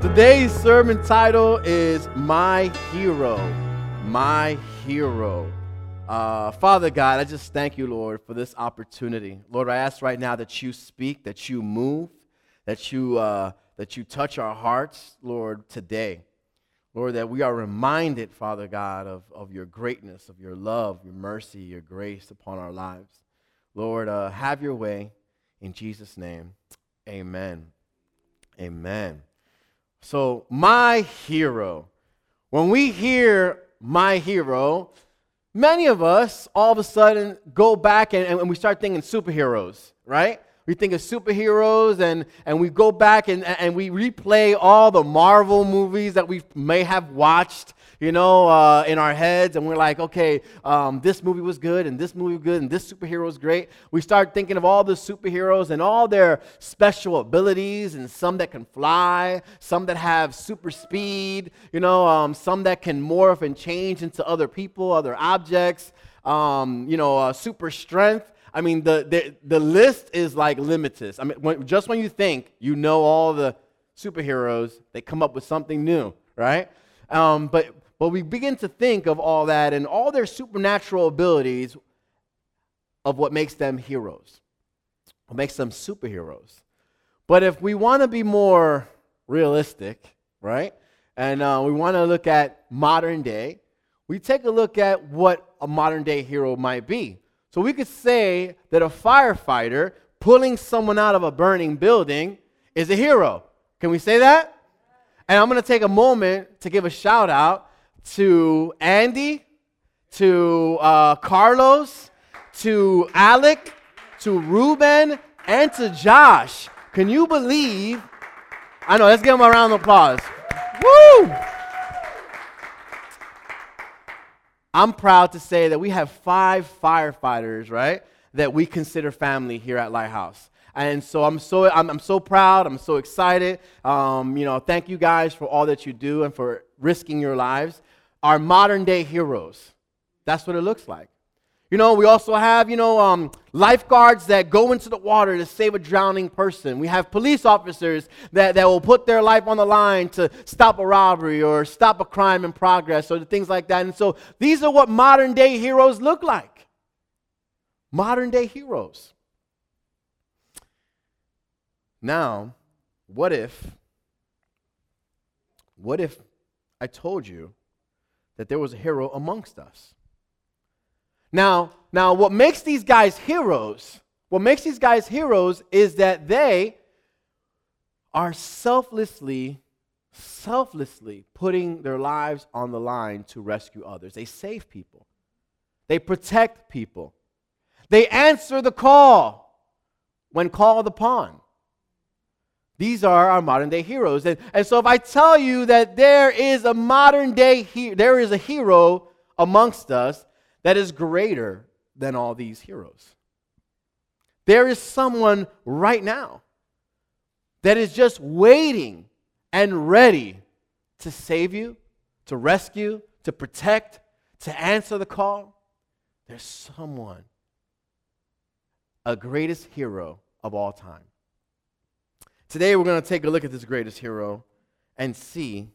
Today's sermon title is My Hero. My Hero. Uh, Father God, I just thank you, Lord, for this opportunity. Lord, I ask right now that you speak, that you move, that you, uh, that you touch our hearts, Lord, today. Lord, that we are reminded, Father God, of, of your greatness, of your love, your mercy, your grace upon our lives. Lord, uh, have your way. In Jesus' name, amen. Amen. So, my hero. When we hear my hero, many of us all of a sudden go back and, and we start thinking superheroes, right? We think of superheroes and, and we go back and, and we replay all the Marvel movies that we may have watched you know, uh, in our heads, and we're like, okay, um, this movie was good, and this movie was good, and this superhero was great. We start thinking of all the superheroes and all their special abilities, and some that can fly, some that have super speed, you know, um, some that can morph and change into other people, other objects, um, you know, uh, super strength. I mean, the, the, the list is like limitless. I mean, when, just when you think you know all the superheroes, they come up with something new, right? Um, but but we begin to think of all that and all their supernatural abilities of what makes them heroes, what makes them superheroes. But if we want to be more realistic, right, and uh, we want to look at modern day, we take a look at what a modern day hero might be. So we could say that a firefighter pulling someone out of a burning building is a hero. Can we say that? And I'm going to take a moment to give a shout out to Andy, to uh, Carlos, to Alec, to Ruben, and to Josh. Can you believe? I know, let's give them a round of applause. Woo! I'm proud to say that we have five firefighters, right, that we consider family here at Lighthouse. And so I'm so I'm, I'm so proud. I'm so excited. Um, you know, thank you guys for all that you do and for risking your lives are modern day heroes. That's what it looks like. You know, we also have, you know, um, lifeguards that go into the water to save a drowning person. We have police officers that, that will put their life on the line to stop a robbery or stop a crime in progress or things like that. And so these are what modern day heroes look like. Modern day heroes. Now, what if, what if I told you that there was a hero amongst us. Now, now what makes these guys heroes, what makes these guys heroes is that they are selflessly selflessly putting their lives on the line to rescue others. They save people. They protect people. They answer the call when called upon. These are our modern day heroes. And, and so if I tell you that there is a modern day, he- there is a hero amongst us that is greater than all these heroes. There is someone right now that is just waiting and ready to save you, to rescue, to protect, to answer the call. There's someone, a greatest hero of all time. Today, we're going to take a look at this greatest hero and see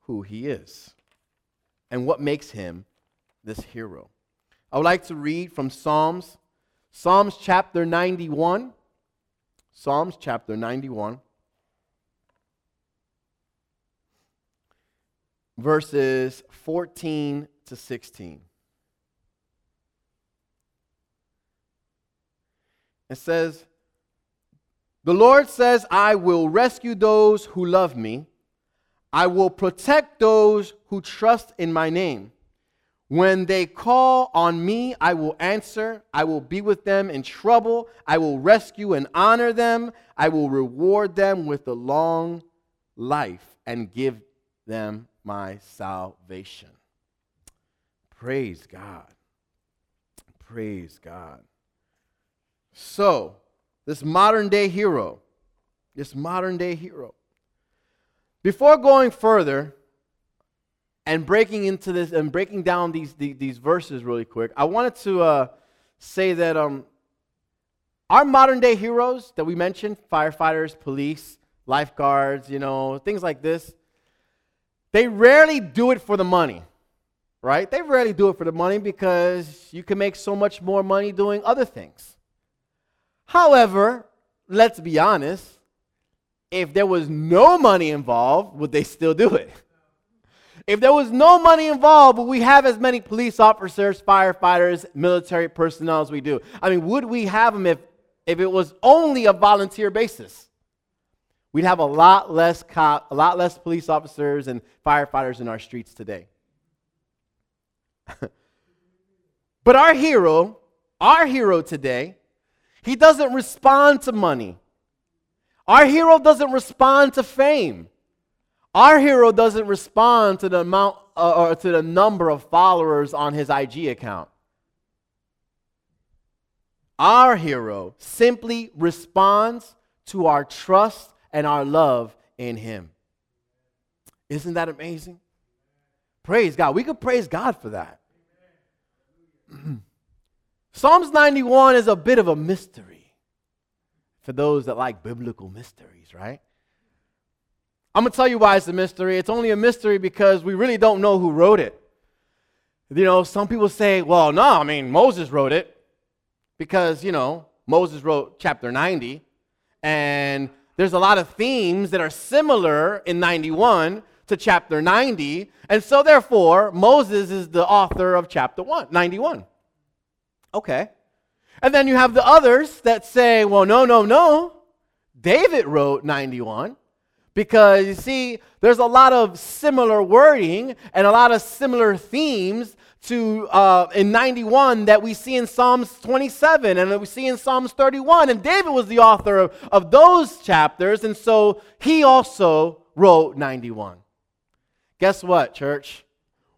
who he is and what makes him this hero. I would like to read from Psalms, Psalms chapter 91. Psalms chapter 91. Verses 14 to 16. It says, the Lord says, I will rescue those who love me. I will protect those who trust in my name. When they call on me, I will answer. I will be with them in trouble. I will rescue and honor them. I will reward them with a long life and give them my salvation. Praise God. Praise God. So, this modern day hero. This modern day hero. Before going further and breaking into this and breaking down these, these, these verses really quick, I wanted to uh, say that um, our modern day heroes that we mentioned firefighters, police, lifeguards, you know, things like this, they rarely do it for the money, right? They rarely do it for the money because you can make so much more money doing other things. However, let's be honest, if there was no money involved, would they still do it? If there was no money involved, would we have as many police officers, firefighters, military personnel as we do? I mean, would we have them if, if it was only a volunteer basis? We'd have a lot less cop, a lot less police officers and firefighters in our streets today. but our hero, our hero today, he doesn't respond to money. Our hero doesn't respond to fame. Our hero doesn't respond to the amount uh, or to the number of followers on his IG account. Our hero simply responds to our trust and our love in him. Isn't that amazing? Praise God. We could praise God for that. Psalms 91 is a bit of a mystery for those that like biblical mysteries, right? I'm going to tell you why it's a mystery. It's only a mystery because we really don't know who wrote it. You know, some people say, well, no, I mean, Moses wrote it because, you know, Moses wrote chapter 90, and there's a lot of themes that are similar in 91 to chapter 90, and so therefore, Moses is the author of chapter 1, 91. Okay. And then you have the others that say, well, no, no, no. David wrote 91 because you see, there's a lot of similar wording and a lot of similar themes to uh, in 91 that we see in Psalms 27 and that we see in Psalms 31. And David was the author of, of those chapters, and so he also wrote 91. Guess what, church?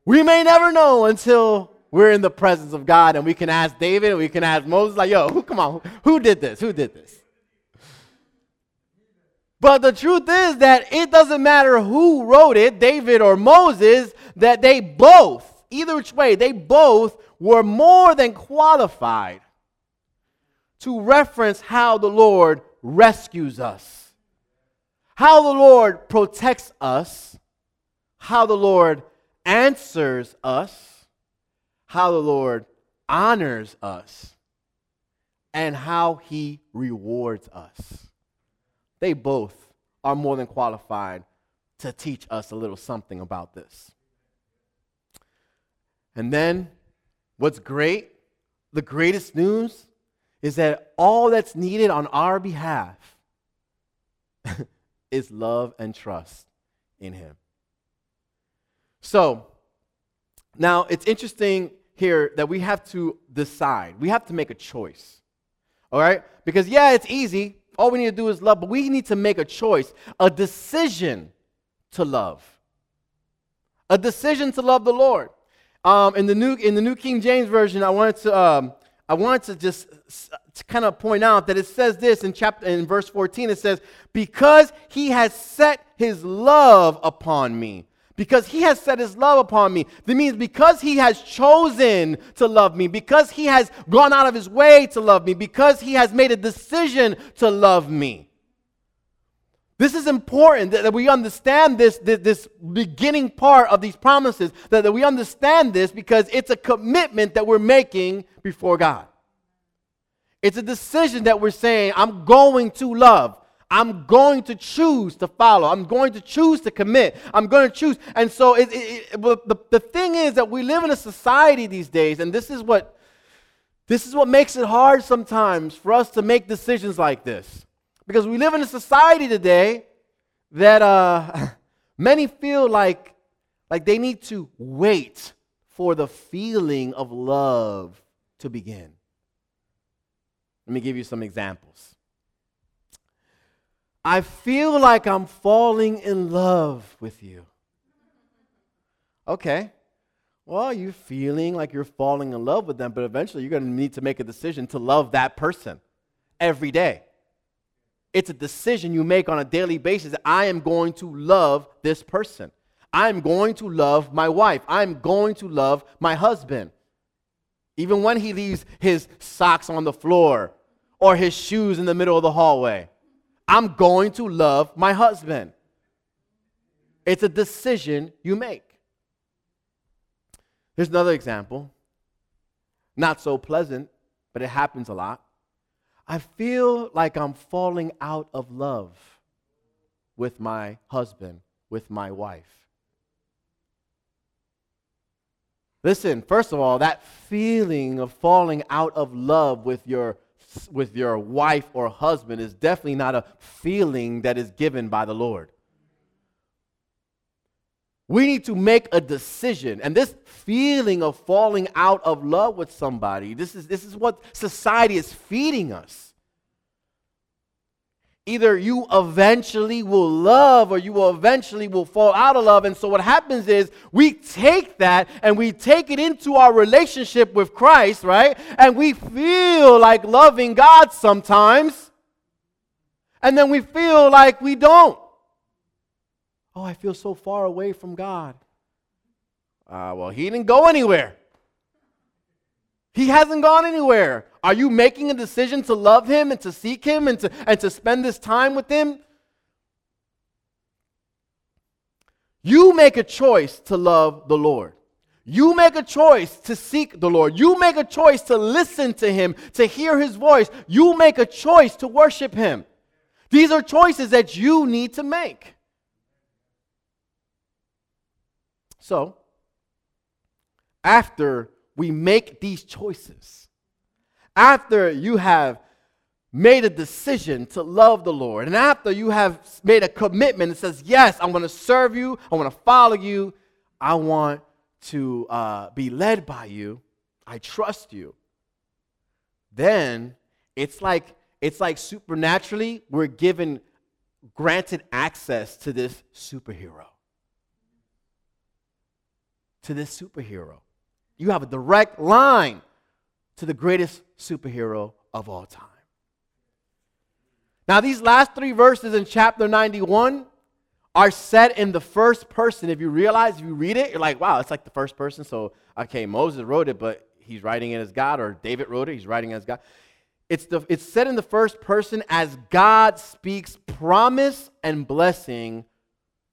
We may never know until we're in the presence of God and we can ask David and we can ask Moses, like, yo, who, come on, who did this? Who did this? But the truth is that it doesn't matter who wrote it, David or Moses, that they both, either which way, they both were more than qualified to reference how the Lord rescues us, how the Lord protects us, how the Lord answers us how the Lord honors us and how he rewards us. They both are more than qualified to teach us a little something about this. And then, what's great, the greatest news, is that all that's needed on our behalf is love and trust in Him. So, now, it's interesting here that we have to decide. We have to make a choice. All right? Because, yeah, it's easy. All we need to do is love, but we need to make a choice, a decision to love. A decision to love the Lord. Um, in, the new, in the New King James Version, I wanted to, um, I wanted to just to kind of point out that it says this in chapter in verse 14 it says because he has set his love upon me because he has set his love upon me. That means because he has chosen to love me, because he has gone out of his way to love me, because he has made a decision to love me. This is important that, we understand this, this, this, beginning part of these promises, that, that we understand this because it's a commitment that we're making before God. It's a decision that we're saying, I'm going to love. I'm going to choose to follow. I'm going to choose to commit. I'm going to choose. And so it, it, it, the, the thing is that we live in a society these days, and this is what this is what makes it hard sometimes for us to make decisions like this. Because we live in a society today that uh, many feel like, like they need to wait for the feeling of love to begin. Let me give you some examples. I feel like I'm falling in love with you. Okay. Well, you're feeling like you're falling in love with them, but eventually you're going to need to make a decision to love that person every day. It's a decision you make on a daily basis. I am going to love this person. I'm going to love my wife. I'm going to love my husband. Even when he leaves his socks on the floor or his shoes in the middle of the hallway. I'm going to love my husband. It's a decision you make. Here's another example. Not so pleasant, but it happens a lot. I feel like I'm falling out of love with my husband, with my wife. Listen, first of all, that feeling of falling out of love with your with your wife or husband is definitely not a feeling that is given by the Lord. We need to make a decision. And this feeling of falling out of love with somebody, this is, this is what society is feeding us. Either you eventually will love or you will eventually will fall out of love. And so what happens is we take that and we take it into our relationship with Christ, right? And we feel like loving God sometimes. And then we feel like we don't. Oh, I feel so far away from God. Uh, well, he didn't go anywhere. He hasn't gone anywhere. Are you making a decision to love him and to seek him and to, and to spend this time with him? You make a choice to love the Lord. You make a choice to seek the Lord. You make a choice to listen to him, to hear his voice. You make a choice to worship him. These are choices that you need to make. So, after we make these choices, after you have made a decision to love the Lord, and after you have made a commitment that says, Yes, I'm going to serve you, I want to follow you, I want to uh, be led by you, I trust you, then it's like it's like supernaturally we're given granted access to this superhero to this superhero. You have a direct line to the greatest superhero of all time. Now, these last three verses in chapter 91 are set in the first person. If you realize, if you read it, you're like, wow, it's like the first person. So, okay, Moses wrote it, but he's writing it as God, or David wrote it, he's writing it as God. It's, the, it's said in the first person as God speaks promise and blessing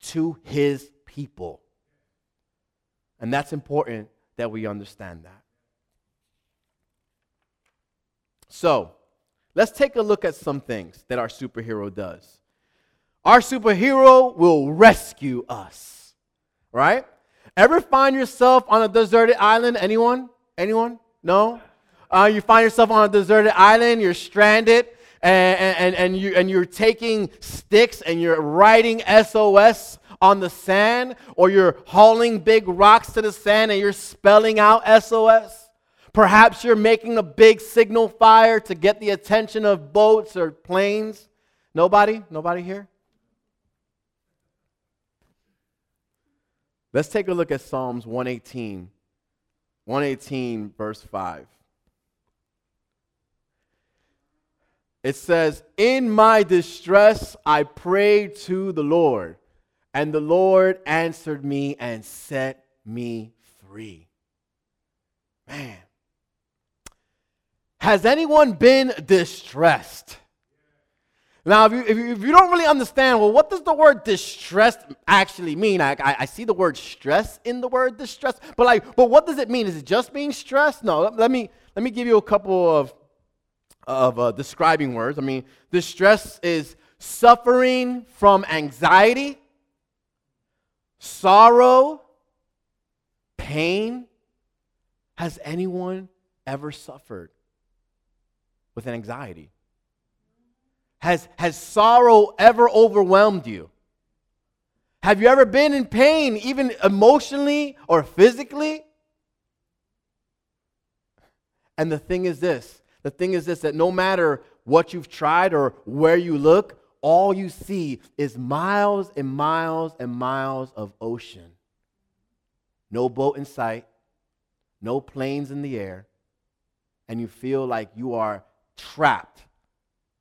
to his people. And that's important that we understand that. So, let's take a look at some things that our superhero does. Our superhero will rescue us, right? Ever find yourself on a deserted island? Anyone? Anyone? No? Uh, you find yourself on a deserted island, you're stranded, and, and, and, you, and you're taking sticks and you're writing SOS on the sand, or you're hauling big rocks to the sand and you're spelling out SOS. Perhaps you're making a big signal fire to get the attention of boats or planes. Nobody? Nobody here? Let's take a look at Psalms 118. 118, verse 5. It says, In my distress I prayed to the Lord. And the Lord answered me and set me free. Man. Has anyone been distressed? Now, if you, if you, if, you, don't really understand, well, what does the word distressed actually mean? I, I, I, see the word stress in the word distress, but like, but what does it mean? Is it just being stressed? No, let, let me let me give you a couple of of uh, describing words. I mean, distress is suffering from anxiety, sorrow, pain. Has anyone ever suffered with an anxiety? Has, has sorrow ever overwhelmed you? Have you ever been in pain, even emotionally or physically? And the thing is this the thing is this that no matter what you've tried or where you look, all you see is miles and miles and miles of ocean. No boat in sight, no planes in the air, and you feel like you are trapped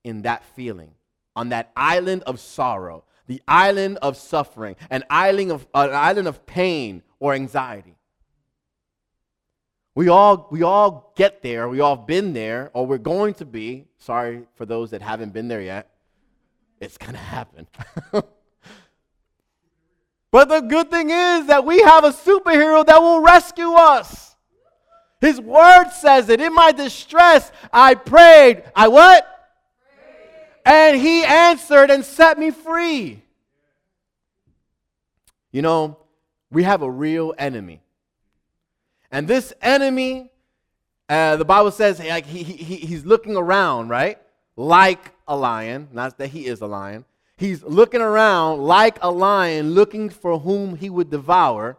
in that feeling on that island of sorrow, the island of suffering, an island of, an island of pain or anxiety. We all, we all get there, we all been there, or we're going to be. Sorry for those that haven't been there yet it's going to happen. but the good thing is that we have a superhero that will rescue us. His word says it. In my distress, I prayed. I what? And he answered and set me free. You know, we have a real enemy. And this enemy, uh, the Bible says like he, he, he's looking around, right? Like a lion. Not that he is a lion. He's looking around like a lion, looking for whom he would devour.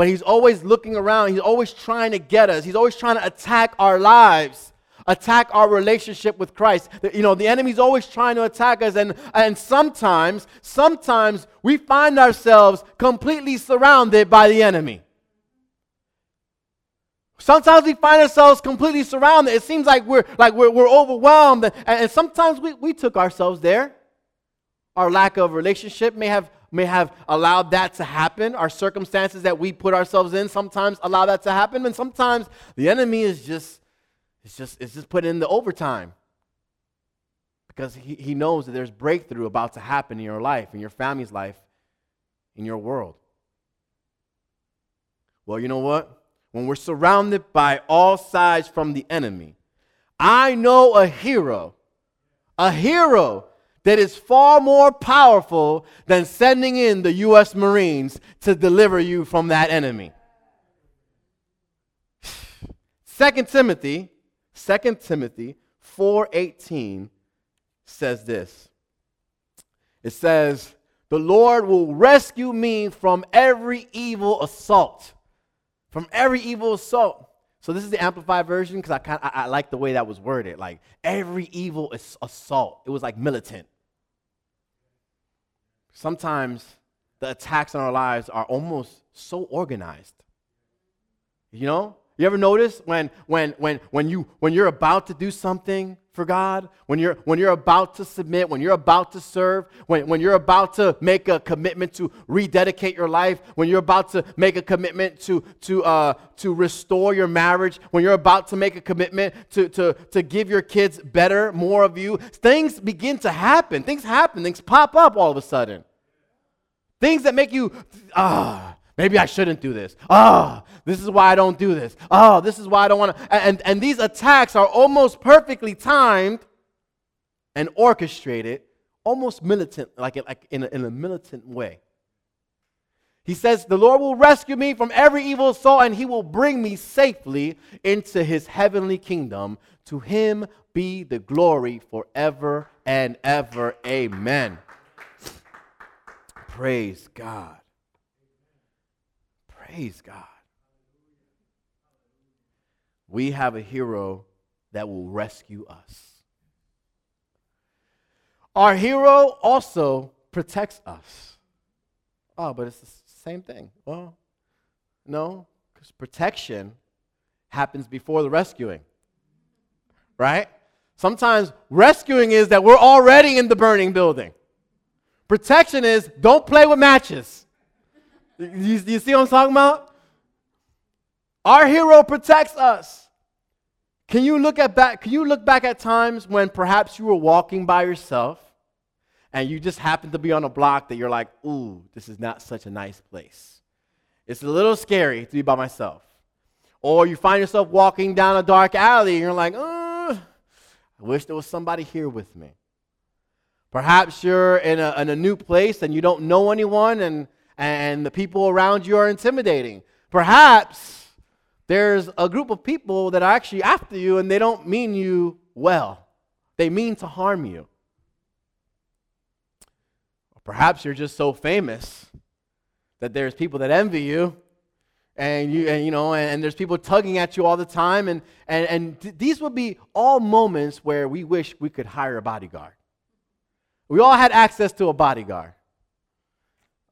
But he's always looking around. He's always trying to get us. He's always trying to attack our lives, attack our relationship with Christ. You know, the enemy's always trying to attack us. And, and sometimes, sometimes we find ourselves completely surrounded by the enemy. Sometimes we find ourselves completely surrounded. It seems like we're like we're, we're overwhelmed. And, and sometimes we, we took ourselves there. Our lack of relationship may have may have allowed that to happen. Our circumstances that we put ourselves in sometimes allow that to happen. And sometimes the enemy is just it's just it's just put in the overtime. Because he, he knows that there's breakthrough about to happen in your life, in your family's life, in your world. Well, you know what? when we're surrounded by all sides from the enemy. I know a hero, a hero that is far more powerful than sending in the U.S. Marines to deliver you from that enemy. 2 Timothy, 2 Timothy 4:18 says this. It says, "The Lord will rescue me from every evil assault." from every evil assault. So this is the amplified version because I kind I, I like the way that was worded. Like every evil assault. It was like militant. Sometimes the attacks on our lives are almost so organized. You know? You ever notice when when when when you when you're about to do something for God, when you're, when you're about to submit, when you're about to serve, when, when you're about to make a commitment to rededicate your life, when you're about to make a commitment to, to, uh, to restore your marriage, when you're about to make a commitment to, to, to give your kids better, more of you, things begin to happen. Things happen, things pop up all of a sudden. Things that make you, ah, Maybe I shouldn't do this. Oh, this is why I don't do this. Oh, this is why I don't want to. And, and these attacks are almost perfectly timed and orchestrated, almost militant, like, like in, a, in a militant way. He says, The Lord will rescue me from every evil soul, and he will bring me safely into his heavenly kingdom. To him be the glory forever and ever. Amen. Praise God. Praise God. We have a hero that will rescue us. Our hero also protects us. Oh, but it's the same thing. Well, no, because protection happens before the rescuing. Right? Sometimes rescuing is that we're already in the burning building. Protection is don't play with matches. You, you see what I'm talking about? Our hero protects us. Can you look at back can you look back at times when perhaps you were walking by yourself and you just happened to be on a block that you're like, "Ooh, this is not such a nice place. It's a little scary to be by myself." Or you find yourself walking down a dark alley and you're like, "Uh, I wish there was somebody here with me." Perhaps you're in a, in a new place and you don't know anyone and and the people around you are intimidating. Perhaps there's a group of people that are actually after you and they don't mean you well, they mean to harm you. Or perhaps you're just so famous that there's people that envy you and you and you know and, and, there's people tugging at you all the time and and and th- these would be all moments where we wish we could hire a bodyguard we all had access to a bodyguard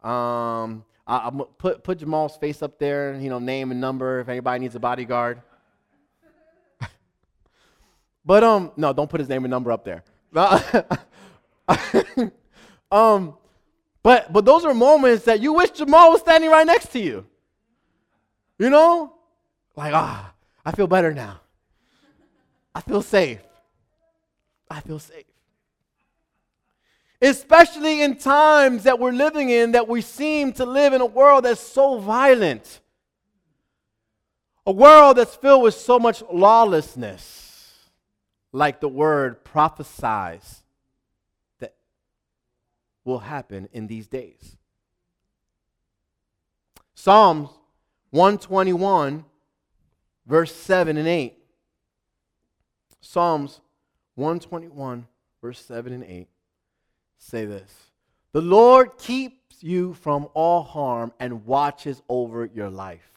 um, I, am put put Jamal's face up there, you know, name and number if anybody needs a bodyguard. but um, no, don't put his name and number up there. um, but but those are moments that you wish Jamal was standing right next to you. You know, like ah, I feel better now. I feel safe. I feel safe. Especially in times that we're living in that we seem to live in a world that's so violent. A world that's filled with so much lawlessness, like the word prophesies that will happen in these days. Psalms 121, verse 7 and 8. Psalms 121, verse 7 and 8 say this The Lord keeps you from all harm and watches over your life.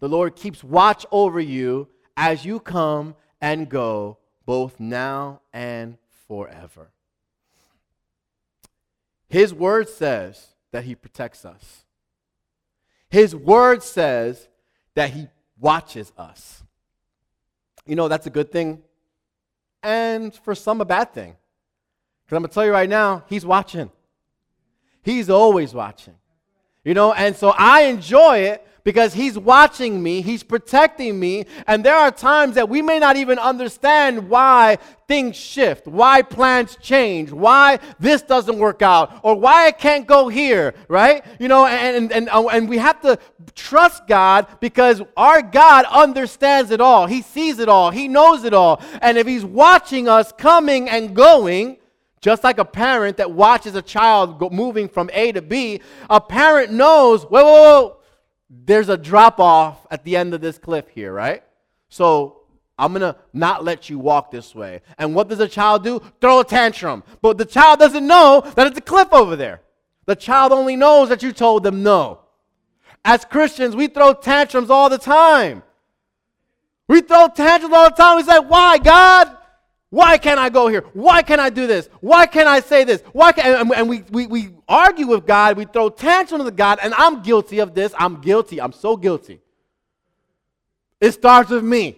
The Lord keeps watch over you as you come and go, both now and forever. His word says that He protects us, His word says that He watches us. You know, that's a good thing, and for some, a bad thing. Because I'm going to tell you right now, He's watching. He's always watching. You know, and so I enjoy it because he's watching me, he's protecting me, and there are times that we may not even understand why things shift, why plans change, why this doesn't work out, or why I can't go here, right? You know, and, and, and, oh, and we have to trust God because our God understands it all. He sees it all, He knows it all. And if He's watching us coming and going, just like a parent that watches a child go, moving from A to B, a parent knows, whoa, whoa, whoa, there's a drop off at the end of this cliff here, right? So I'm gonna not let you walk this way. And what does a child do? Throw a tantrum. But the child doesn't know that it's a cliff over there. The child only knows that you told them no. As Christians, we throw tantrums all the time. We throw tantrums all the time. We say, Why, God? Why can't I go here? Why can't I do this? Why can't I say this? Why can and, and we, we, we argue with God, we throw tantrums at God, and I'm guilty of this. I'm guilty. I'm so guilty. It starts with me.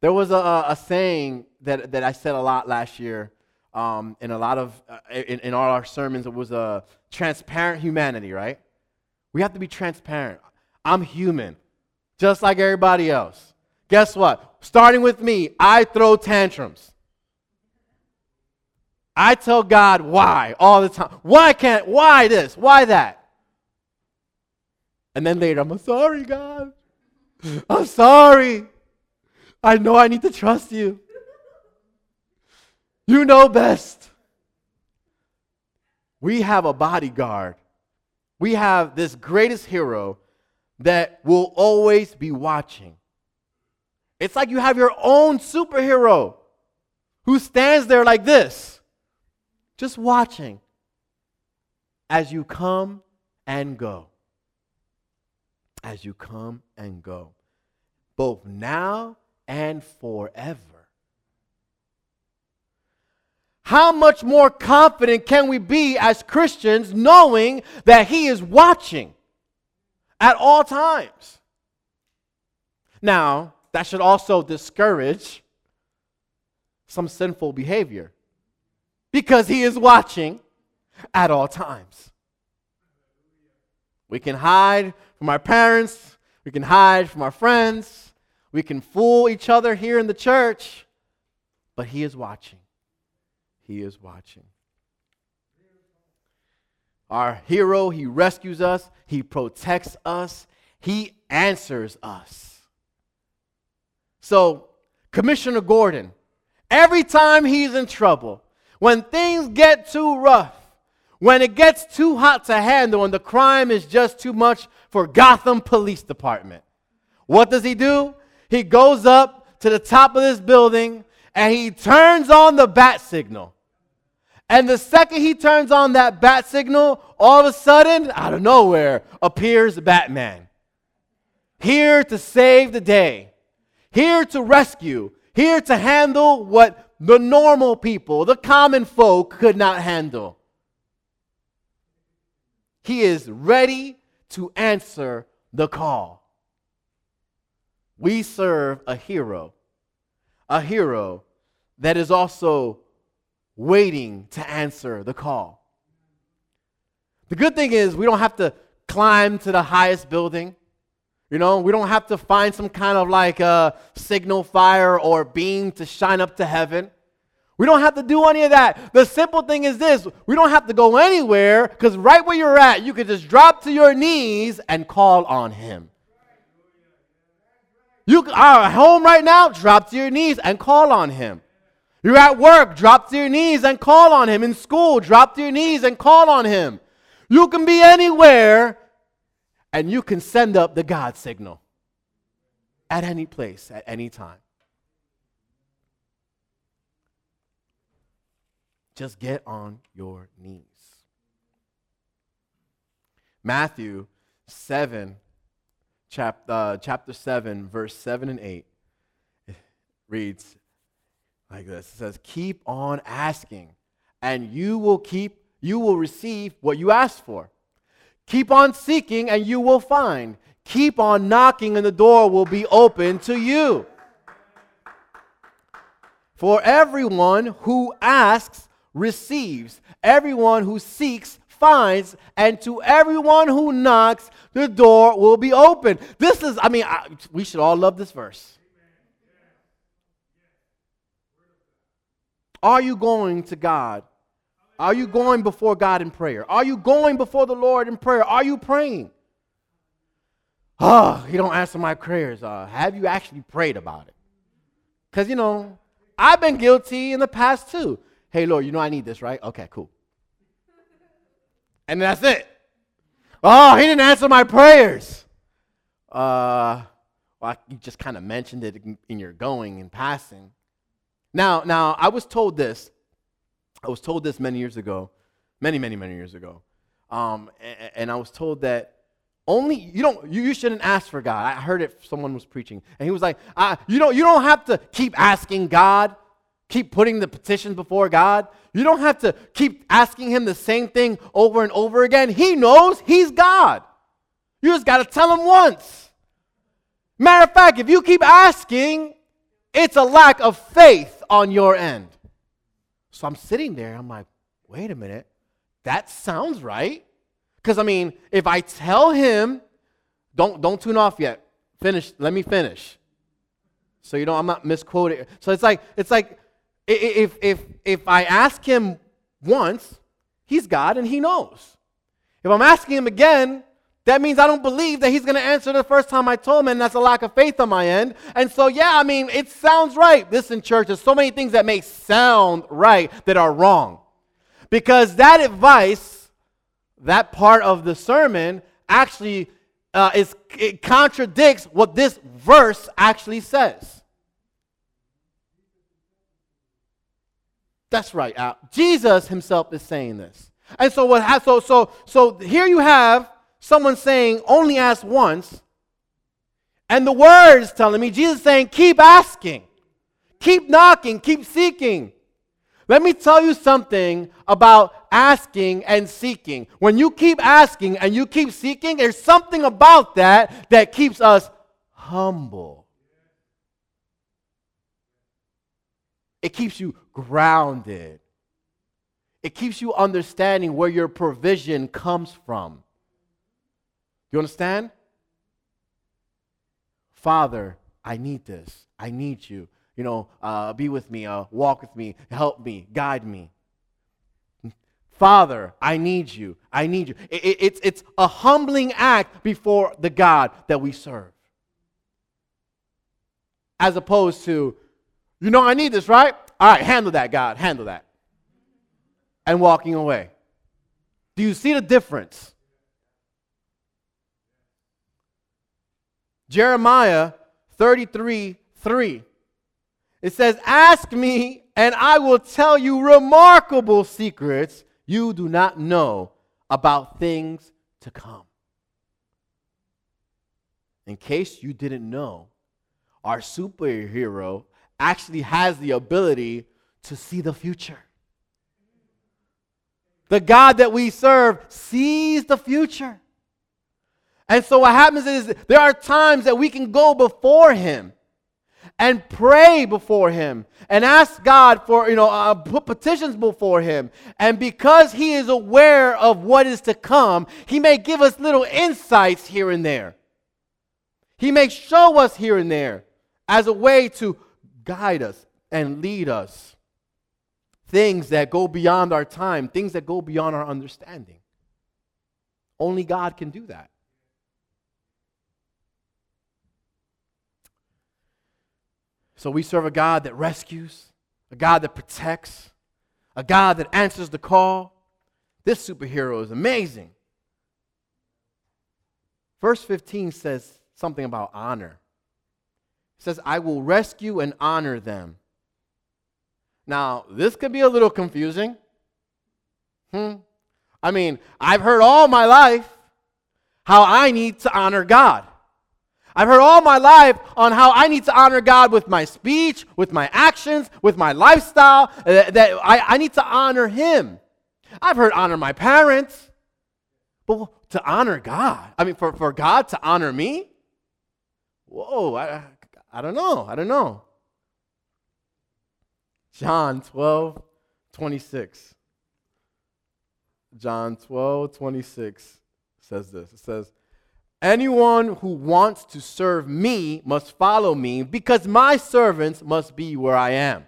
There was a, a saying that, that I said a lot last year um, in a lot of, uh, in, in all our sermons. It was a uh, transparent humanity, right? We have to be transparent. I'm human, just like everybody else. Guess what? Starting with me, I throw tantrums. I tell God why all the time. Why can't, why this? Why that? And then later, I'm sorry, God. I'm sorry. I know I need to trust you. You know best. We have a bodyguard. We have this greatest hero that will always be watching. It's like you have your own superhero who stands there like this, just watching as you come and go. As you come and go, both now and forever. How much more confident can we be as Christians knowing that He is watching at all times? Now, that should also discourage some sinful behavior because he is watching at all times. We can hide from our parents, we can hide from our friends, we can fool each other here in the church, but he is watching. He is watching. Our hero, he rescues us, he protects us, he answers us. So, Commissioner Gordon, every time he's in trouble, when things get too rough, when it gets too hot to handle and the crime is just too much for Gotham Police Department, what does he do? He goes up to the top of this building and he turns on the bat signal. And the second he turns on that bat signal, all of a sudden, out of nowhere, appears Batman. Here to save the day here to rescue, here to handle what the normal people, the common folk, could not handle. He is ready to answer the call. We serve a hero, a hero that is also waiting to answer the call. The good thing is, we don't have to climb to the highest building. You know, we don't have to find some kind of like a uh, signal fire or beam to shine up to heaven. We don't have to do any of that. The simple thing is this we don't have to go anywhere because right where you're at, you can just drop to your knees and call on Him. You are at home right now, drop to your knees and call on Him. You're at work, drop to your knees and call on Him. In school, drop to your knees and call on Him. You can be anywhere and you can send up the God signal at any place, at any time. Just get on your knees. Matthew 7, chapter, uh, chapter 7, verse 7 and 8 reads like this. It says, Keep on asking, and you will keep, you will receive what you ask for. Keep on seeking, and you will find. Keep on knocking, and the door will be open to you. For everyone who asks receives, everyone who seeks finds, and to everyone who knocks, the door will be open. This is, I mean, I, we should all love this verse. Are you going to God? Are you going before God in prayer? Are you going before the Lord in prayer? Are you praying? Oh, he don't answer my prayers. Uh, have you actually prayed about it? Because, you know, I've been guilty in the past too. Hey, Lord, you know I need this, right? Okay, cool. And that's it. Oh, he didn't answer my prayers. Uh, well, you just kind of mentioned it in your going and passing. Now, now I was told this. I was told this many years ago, many, many, many years ago. Um, and, and, I was told that only you don't you, you shouldn't ask for God. I heard it. Someone was preaching, and he was like, uh, "You don't you don't have to keep asking God, keep putting the petition before God. You don't have to keep asking Him the same thing over and over again. He knows He's God. You just got to tell Him once. Matter of fact, if you keep asking, it's a lack of faith on your end. So I'm sitting there, I'm like, wait a minute, that sounds right. Because I mean, if I tell him, don't don't tune off yet. Finish, let me finish. So you know I'm not misquoting. So it's like it's like if if if I ask him once, he's God and he knows. If I'm asking him again, that means I don't believe that he's going to answer the first time I told him, and that's a lack of faith on my end. And so, yeah, I mean, it sounds right. Listen, church, there's so many things that may sound right that are wrong. Because that advice, that part of the sermon, actually uh, is, it contradicts what this verse actually says. That's right. Uh, Jesus himself is saying this. And so what ha- so so so here you have someone saying, only ask once. And the words telling me, Jesus saying, keep asking, keep knocking, keep seeking. Let me tell you something about asking and seeking. When you keep asking and you keep seeking, there's something about that that keeps us humble. It keeps you grounded. It keeps you understanding where your provision comes from. You understand? Father, I need this. I need you. You know, uh, be with me, uh, walk with me, help me, guide me. Father, I need you. I need you. It, it, it's, it's a humbling act before the God that we serve. As opposed to, you know, I need this, right? All right, handle that, God, handle that. And walking away. Do you see the difference? Jeremiah 33 3. It says, Ask me, and I will tell you remarkable secrets you do not know about things to come. In case you didn't know, our superhero actually has the ability to see the future. The God that we serve sees the future. And so what happens is there are times that we can go before him and pray before him and ask God for, you know, uh, put petitions before him. And because he is aware of what is to come, he may give us little insights here and there. He may show us here and there as a way to guide us and lead us. things that go beyond our time, things that go beyond our understanding. Only God can do that. So we serve a God that rescues, a God that protects, a God that answers the call. This superhero is amazing. Verse 15 says something about honor. It says, I will rescue and honor them. Now, this could be a little confusing. Hmm. I mean, I've heard all my life how I need to honor God. I've heard all my life on how I need to honor God with my speech, with my actions, with my lifestyle, uh, that I, I need to honor Him. I've heard honor my parents, but to honor God, I mean, for, for God to honor me? Whoa, I, I don't know. I don't know. John 12, 26. John 12, 26 says this. It says, Anyone who wants to serve me must follow me, because my servants must be where I am.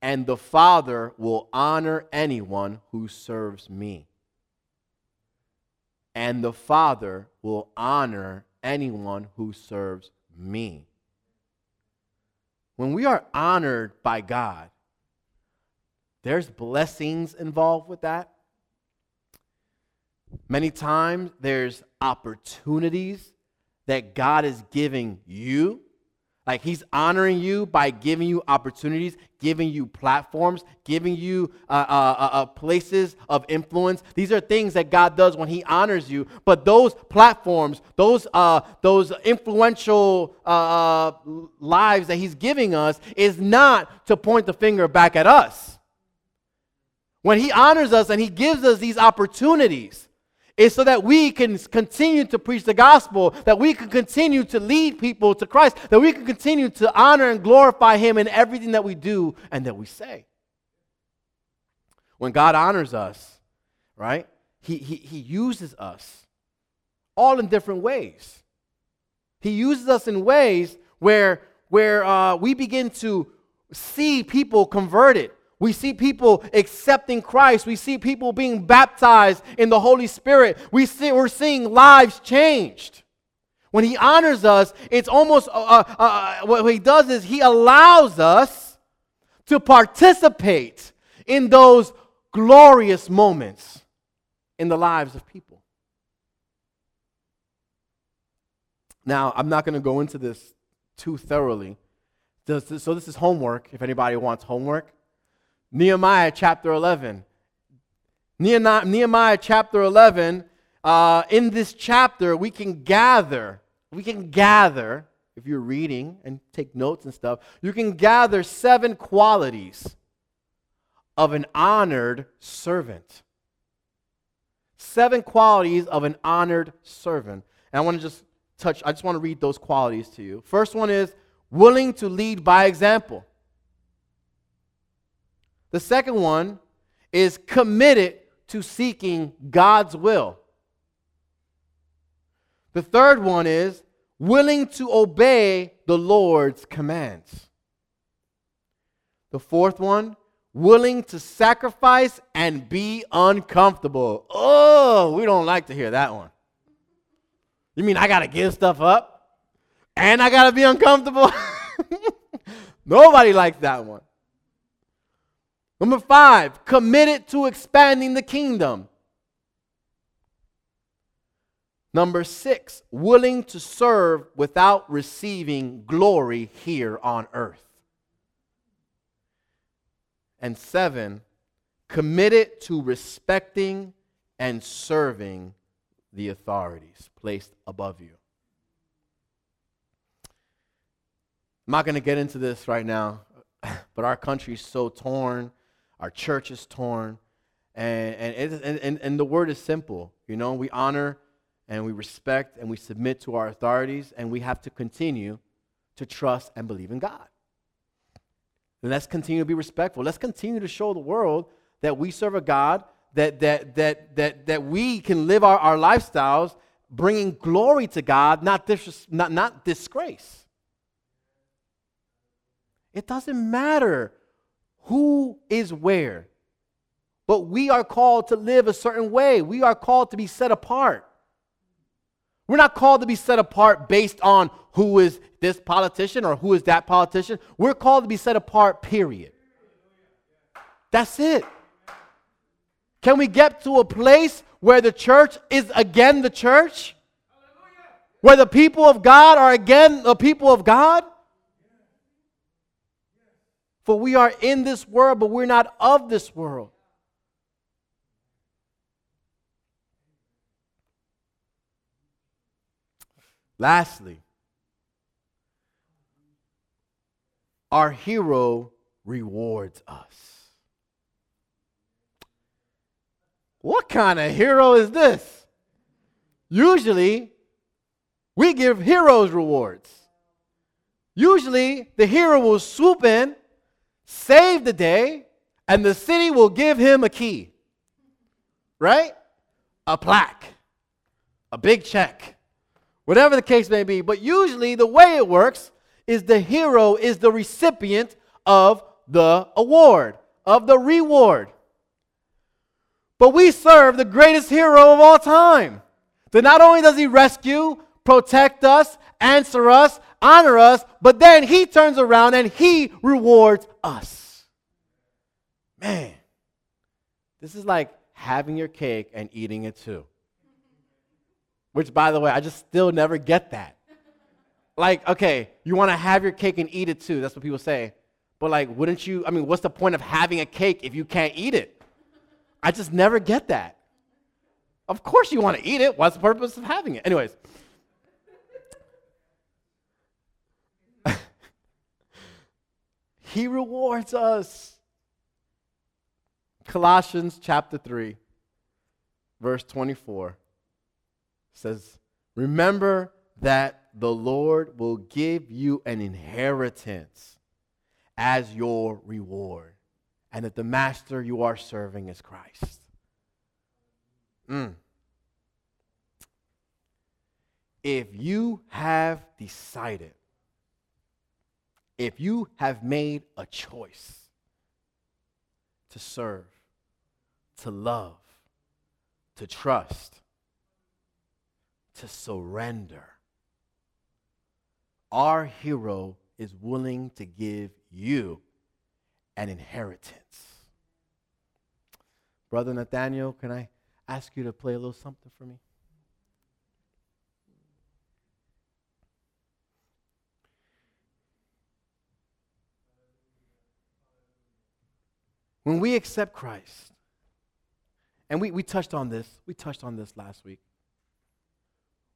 And the Father will honor anyone who serves me. And the Father will honor anyone who serves me. When we are honored by God, there's blessings involved with that. Many times there's opportunities that God is giving you. Like He's honoring you by giving you opportunities, giving you platforms, giving you uh, uh, uh, uh places of influence. These are things that God does when He honors you. But those platforms, those, uh, those influential uh, lives that He's giving us, is not to point the finger back at us. When He honors us and He gives us these opportunities, is so that we can continue to preach the gospel, that we can continue to lead people to Christ, that we can continue to honor and glorify Him in everything that we do and that we say. When God honors us, right, He, he, he uses us all in different ways. He uses us in ways where, where uh, we begin to see people converted we see people accepting Christ. We see people being baptized in the Holy Spirit. We see, we're seeing lives changed. When He honors us, it's almost uh, uh, uh, what He does is He allows us to participate in those glorious moments in the lives of people. Now, I'm not going to go into this too thoroughly. So, this is homework if anybody wants homework. Nehemiah chapter 11. Nehemiah chapter 11, uh, in this chapter, we can gather, we can gather, if you're reading and take notes and stuff, you can gather seven qualities of an honored servant. Seven qualities of an honored servant. And I want to just touch, I just want to read those qualities to you. First one is willing to lead by example. The second one is committed to seeking God's will. The third one is willing to obey the Lord's commands. The fourth one, willing to sacrifice and be uncomfortable. Oh, we don't like to hear that one. You mean I got to give stuff up? And I got to be uncomfortable? Nobody likes that one. Number five, committed to expanding the kingdom. Number six, willing to serve without receiving glory here on earth. And seven, committed to respecting and serving the authorities placed above you. I'm not going to get into this right now, but our country is so torn our church is torn. And, and, and, and, and the word is simple. You know, we honor and we respect and we submit to our authorities, and we have to continue to trust and believe in God. And let's continue to be respectful. Let's continue to show the world that we serve a God, that, that, that, that, that we can live our, our lifestyles bringing glory to God, not, dis- not, not disgrace. It doesn't matter who is where. But we are called to live a certain way. We are called to be set apart. We're not called to be set apart based on who is this politician or who is that politician. We're called to be set apart, period. That's it. Can we get to a place where the church is again the church? Where the people of God are again the people of God? For we are in this world, but we're not of this world. Lastly, our hero rewards us. What kind of hero is this? Usually, we give heroes rewards. Usually, the hero will swoop in, save the day, and the city will give him a key. Right? A plaque, a big check whatever the case may be. But usually, the way it works is the hero is the recipient of the award, of the reward. But we serve the greatest hero of all time. That not only does he rescue, protect us, answer us, honor us, but then he turns around and he rewards us. Man, this is like having your cake and eating it too. Which, by the way, I just still never get that. Like, okay, you want to have your cake and eat it too. That's what people say. But, like, wouldn't you? I mean, what's the point of having a cake if you can't eat it? I just never get that. Of course, you want to eat it. What's the purpose of having it? Anyways. He rewards us. Colossians chapter 3, verse 24 says, Remember that the Lord will give you an inheritance as your reward, and that the master you are serving is Christ. Mm. If you have decided, if you have made a choice to serve, to love, to trust, to surrender. Our hero is willing to give you an inheritance. Brother Nathaniel, can I ask you to play a little something for me? When we accept Christ, and we, we touched on this, we touched on this last week.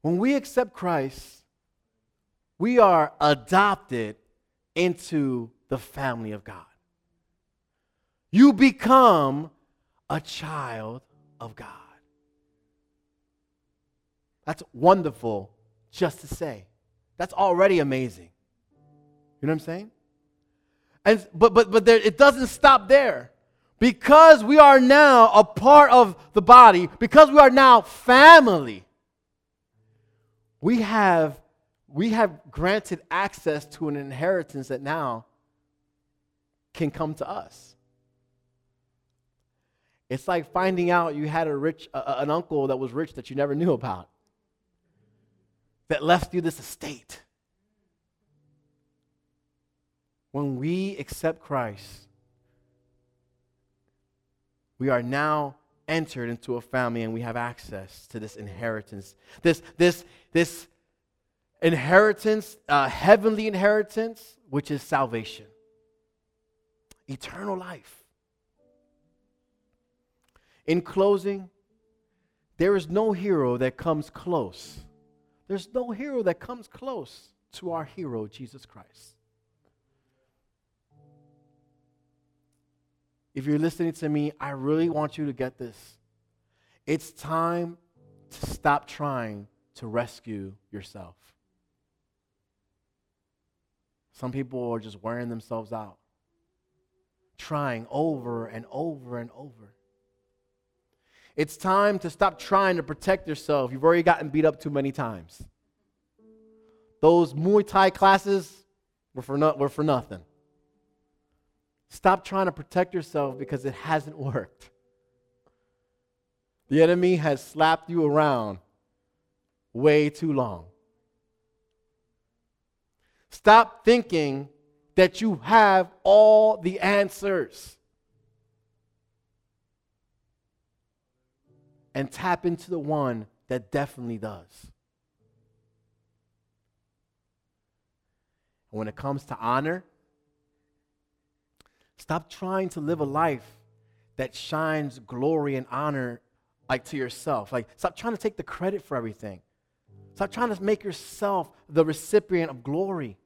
When we accept Christ, we are adopted into the family of God. You become a child of God. That's wonderful just to say. That's already amazing. You know what I'm saying? And but but but there, it doesn't stop there. Because we are now a part of the body, because we are now family, we have, we have granted access to an inheritance that now can come to us. It's like finding out you had a rich, uh, an uncle that was rich that you never knew about, that left you this estate. When we accept Christ, we are now entered into a family and we have access to this inheritance. This, this, this inheritance, uh, heavenly inheritance, which is salvation, eternal life. In closing, there is no hero that comes close. There's no hero that comes close to our hero, Jesus Christ. If you're listening to me, I really want you to get this. It's time to stop trying to rescue yourself. Some people are just wearing themselves out, trying over and over and over. It's time to stop trying to protect yourself. You've already gotten beat up too many times. Those Muay Thai classes were for, no, were for nothing. Stop trying to protect yourself because it hasn't worked. The enemy has slapped you around way too long. Stop thinking that you have all the answers. And tap into the one that definitely does. when it comes to honor, stop trying to live a life that shines glory and honor like to yourself. Like stop trying to take the credit for everything. Stop trying to make yourself the recipient of glory.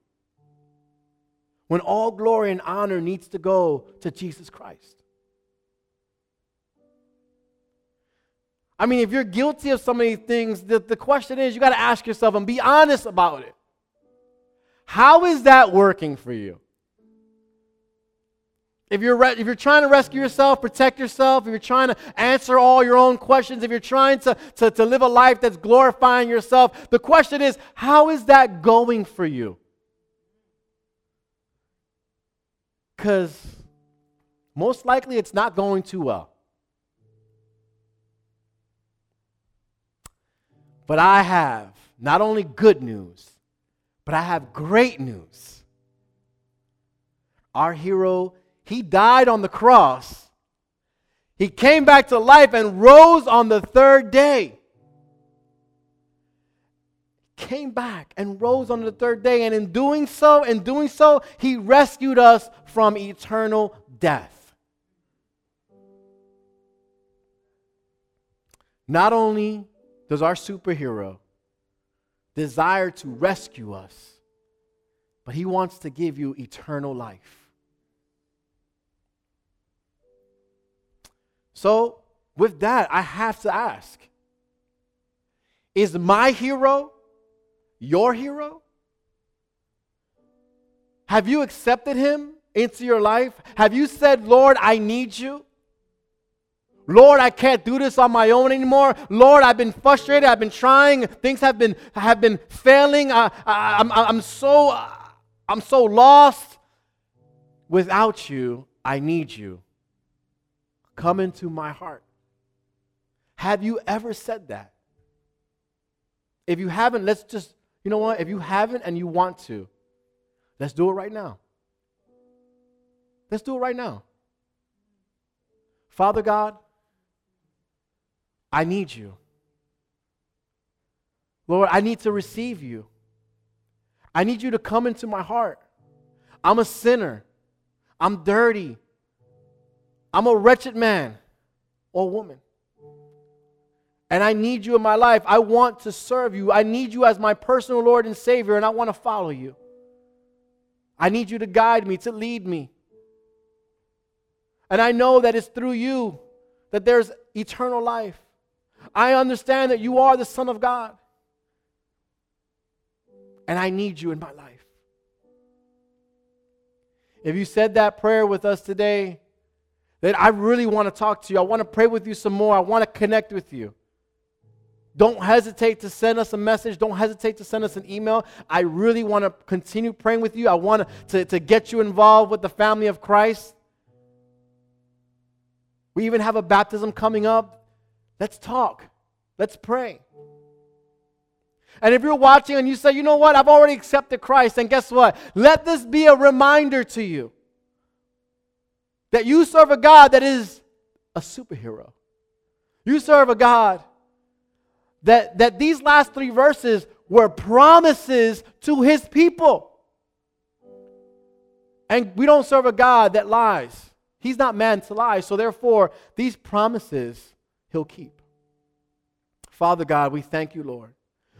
When all glory and honor needs to go to Jesus Christ. I mean, if you're guilty of so many things, the, the question is you got to ask yourself and be honest about it. How is that working for you? If you're, re- if you're trying to rescue yourself, protect yourself, if you're trying to answer all your own questions, if you're trying to, to, to live a life that's glorifying yourself, the question is, how is that going for you? Because most likely it's not going too well. But I have not only good news, but I have great news. Our hero he died on the cross. He came back to life and rose on the third day. Came back and rose on the third day. And in doing so, in doing so, he rescued us from eternal death. Not only does our superhero desire to rescue us, but he wants to give you eternal life. So, with that, I have to ask Is my hero your hero? Have you accepted him into your life? Have you said, Lord, I need you? Lord, I can't do this on my own anymore. Lord, I've been frustrated. I've been trying. Things have been have been failing. I, I, I'm, I'm so I'm so lost. Without you, I need you. Come into my heart. Have you ever said that? If you haven't, let's just, you know what? If you haven't and you want to, let's do it right now. Let's do it right now. Father God, I need you. Lord, I need to receive you. I need you to come into my heart. I'm a sinner. I'm dirty. I'm a wretched man or woman. And I need you in my life. I want to serve you. I need you as my personal Lord and Savior, and I want to follow you. I need you to guide me, to lead me. And I know that it's through you that there's eternal life. I understand that you are the Son of God. And I need you in my life. If you said that prayer with us today, that I really want to talk to you. I want to pray with you some more. I want to connect with you. Don't hesitate to send us a message. Don't hesitate to send us an email. I really want to continue praying with you. I want to, to get you involved with the family of Christ. We even have a baptism coming up. Let's talk. Let's pray. And if you're watching and you say, you know what, I've already accepted Christ, then guess what? Let this be a reminder to you that you serve a God that is a superhero. You serve a God that, that these last three verses were promises to his people. And we don't serve a God that lies. He's not man to lie. So therefore, these promises he'll keep. Father God, we thank you, Lord.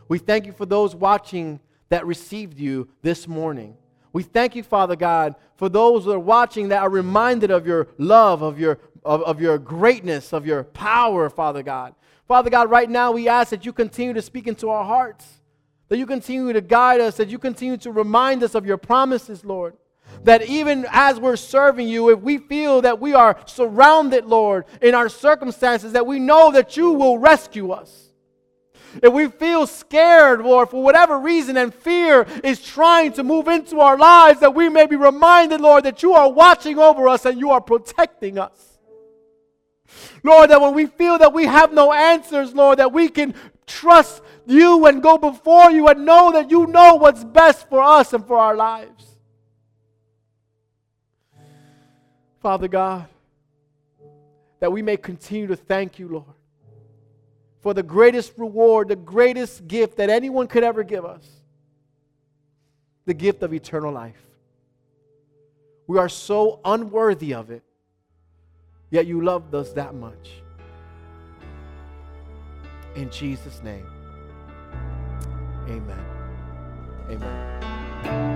We thank you for those watching that received you this morning. We thank you, Father God, for those that are watching that are reminded of your love, of your, of, of your greatness, of your power, Father God. Father God, right now we ask that you continue to speak into our hearts, that you continue to guide us, that you continue to remind us of your promises, Lord. That even as we're serving you, if we feel that we are surrounded, Lord, in our circumstances, that we know that you will rescue us. If we feel scared, Lord, for whatever reason, and fear is trying to move into our lives, that we may be reminded, Lord, that you are watching over us and you are protecting us. Lord, that when we feel that we have no answers, Lord, that we can trust you and go before you and know that you know what's best for us and for our lives. Father God, that we may continue to thank you, Lord, for the greatest reward, the greatest gift that anyone could ever give us the gift of eternal life. We are so unworthy of it, yet you loved us that much. In Jesus' name, amen. Amen.